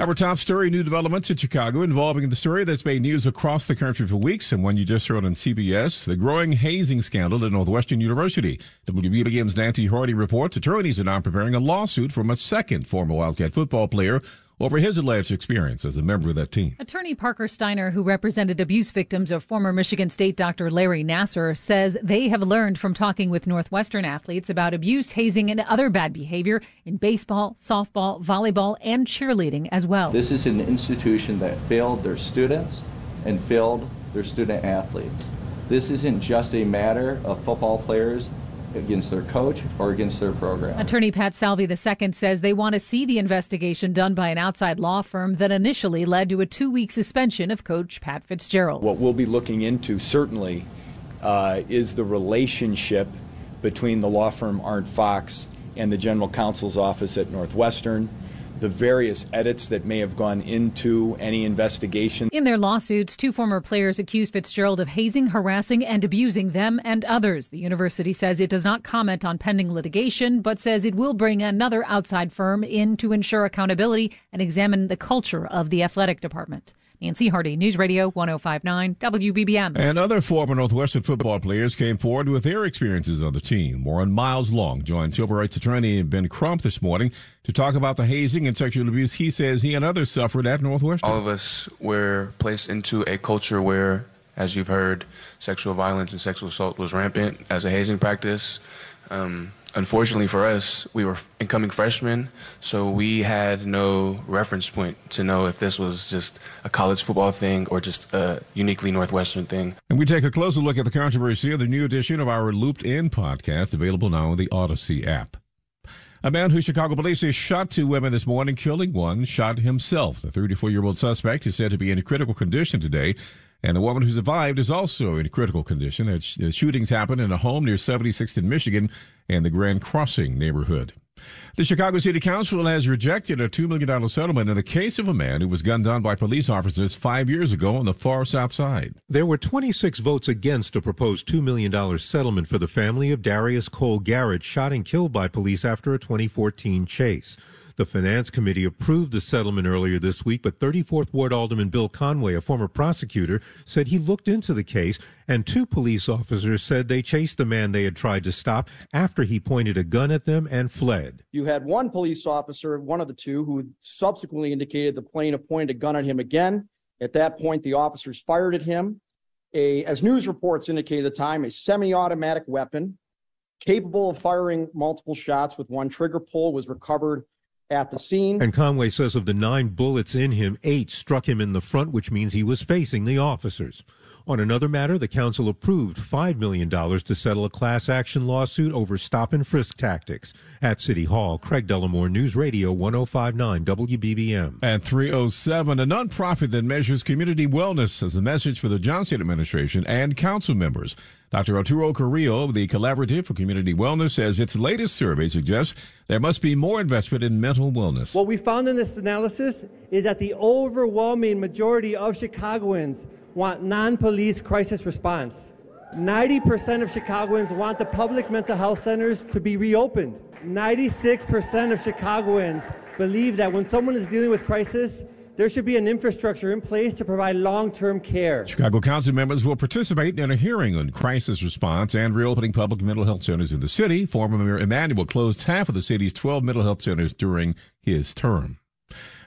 Our top story new developments in Chicago involving the story that's made news across the country for weeks and one you just heard on CBS the growing hazing scandal at Northwestern University. WBBM's Nancy Harty reports attorneys are now preparing a lawsuit from a second former Wildcat football player over his alleged experience as a member of that team. Attorney Parker Stinar, who represented abuse victims of former Michigan State Dr. Larry Nassar, says they have learned from talking with Northwestern athletes about abuse, hazing, and other bad behavior in baseball, softball, volleyball, and cheerleading as well. This is an institution that failed their students and failed their student athletes. This isn't just a matter of football players against their coach or against their program. Attorney Pat Salvi II says they want to see the investigation done by an outside law firm that initially led to a two week suspension of coach Pat Fitzgerald. What we'll be looking into certainly uh, is the relationship between the law firm Arent Fox and the general counsel's office at Northwestern the various edits that may have gone into any investigation. In their lawsuits, two former players accused Fitzgerald of hazing, harassing, and abusing them and others. The university says it does not comment on pending litigation, but says it will bring another outside firm in to ensure accountability and examine the culture of the athletic department. Nancy Harty, News Radio 1059 WBBM. And other former Northwestern football players came forward with their experiences on the team. Warren Miles Long joined civil rights attorney Ben Crump this morning to talk about the hazing and sexual abuse he says he and others suffered at Northwestern. All of us were placed into a culture where, as you've heard, sexual violence and sexual assault was rampant as a hazing practice. Um, unfortunately for us, we were incoming freshmen, so we had no reference point to know if this was just a college football thing or just a uniquely Northwestern thing. And we take a closer look at the controversy of the new edition of our Looped In podcast, available now on the Odyssey app. A man who Chicago police say shot two women this morning, killing one, shot himself. The 34 year old suspect is said to be in critical condition today. And the woman who survived is also in critical condition. The uh, shootings happened in a home near 76th in Michigan and the Grand Crossing neighborhood. The Chicago City Council has rejected a $2 million settlement in the case of a man who was gunned down by police officers five years ago on the far south side. There were 26 votes against a proposed $2 million settlement for the family of Darius Cole Garrett, shot and killed by police after a 2014 chase. The Finance Committee approved the settlement earlier this week, but 34th Ward Alderman Bill Conway, a former prosecutor, said he looked into the case, and two police officers said they chased the man they had tried to stop after he pointed a gun at them and fled. You had one police officer, one of the two, who subsequently indicated the plaintiff pointed a gun at him again. At that point, the officers fired at him. A, as news reports indicated at the time, a semi-automatic weapon capable of firing multiple shots with one trigger pull was recovered at the scene. And Conway says of the nine bullets in him, eight struck him in the front, which means he was facing the officers. On another matter, the council approved $5 million to settle a class action lawsuit over stop and frisk tactics. At City Hall, Craig Dellimore, News Radio 1059 WBBM. At 307, a nonprofit that measures community wellness has a message for the Johnson administration and council members. Dr. Arturo Carrillo of the Collaborative for Community Wellness says its latest survey suggests there must be more investment in mental wellness. What we found in this analysis is that the overwhelming majority of Chicagoans want non police crisis response. 90% of Chicagoans want the public mental health centers to be reopened. 96% of Chicagoans believe that when someone is dealing with crisis, there should be an infrastructure in place to provide long-term care. Chicago Council members will participate in a hearing on crisis response and reopening public mental health centers in the city. Former Mayor Emanuel closed half of the city's 12 mental health centers during his term.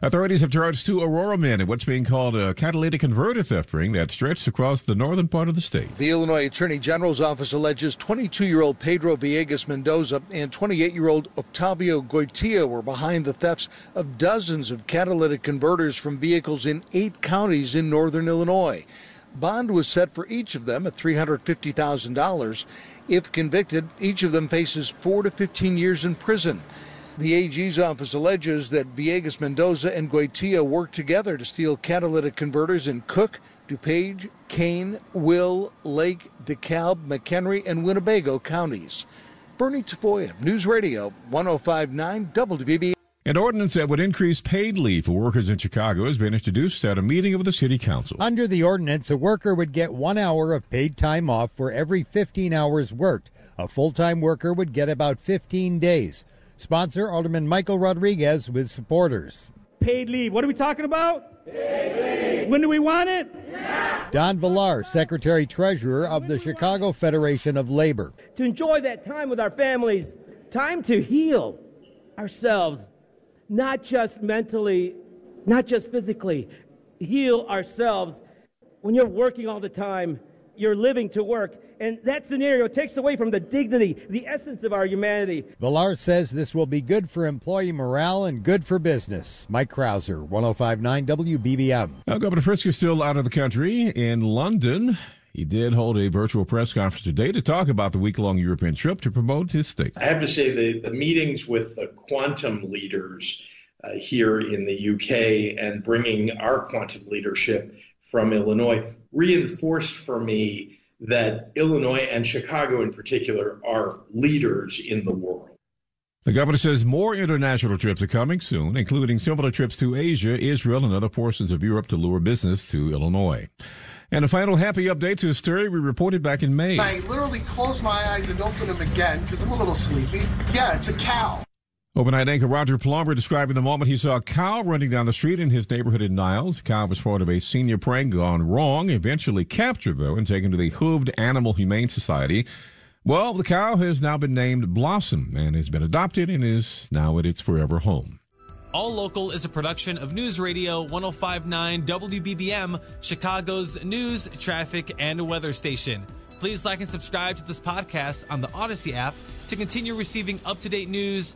Authorities have charged two Aurora men in what's being called a catalytic converter theft ring that stretched across the northern part of the state. The Illinois Attorney General's office alleges 22 year old Pedro Villegas Mendoza and 28 year old Octavio Goitia were behind the thefts of dozens of catalytic converters from vehicles in eight counties in northern Illinois. Bond was set for each of them at $350,000. If convicted, each of them faces 4 to 15 years in prison. The AG's office alleges that Villegas Mendoza and Goitia worked together to steal catalytic converters in Cook, DuPage, Kane, Will, Lake, DeKalb, McHenry, and Winnebago counties. Bernie Tafoya, News Radio 1059 WBB. An ordinance that would increase paid leave for workers in Chicago has been introduced at a meeting of the city council. Under the ordinance, a worker would get one hour of paid time off for every 15 hours worked. A full time worker would get about 15 days. Sponsor Alderman Michael Rodriguez with supporters. Paid leave. What are we talking about? Paid leave. When do we want it? Yeah. Don Villar, Secretary Treasurer of the Chicago Federation of Labor. To enjoy that time with our families, time to heal ourselves, not just mentally, not just physically, heal ourselves. When you're working all the time, you're living to work. And that scenario takes away from the dignity, the essence of our humanity. Villar says this will be good for employee morale and good for business. Mike Krauser, 1059 WBBM. Now, Governor Pritzker is still out of the country in London. He did hold a virtual press conference today to talk about the week long European trip to promote his state. I have to say, the, the meetings with the quantum leaders uh, here in the UK and bringing our quantum leadership from Illinois reinforced for me that Illinois and Chicago in particular are leaders in the world. The governor says more international trips are coming soon, including similar trips to Asia, Israel, and other portions of Europe to lure business to Illinois. And a final happy update to a story we reported back in May. I literally close my eyes and open them again because I'm a little sleepy. Yeah, it's a cow. Overnight anchor Roger Plumber describing the moment he saw a cow running down the street in his neighborhood in Niles. The cow was part of a senior prank gone wrong, eventually captured, though, and taken to the Hooved Animal Humane Society. Well, the cow has now been named Blossom and has been adopted and is now at its forever home. All Local is a production of News Radio 1059 WBBM, Chicago's news, traffic, and weather station. Please like and subscribe to this podcast on the Odyssey app to continue receiving up to date news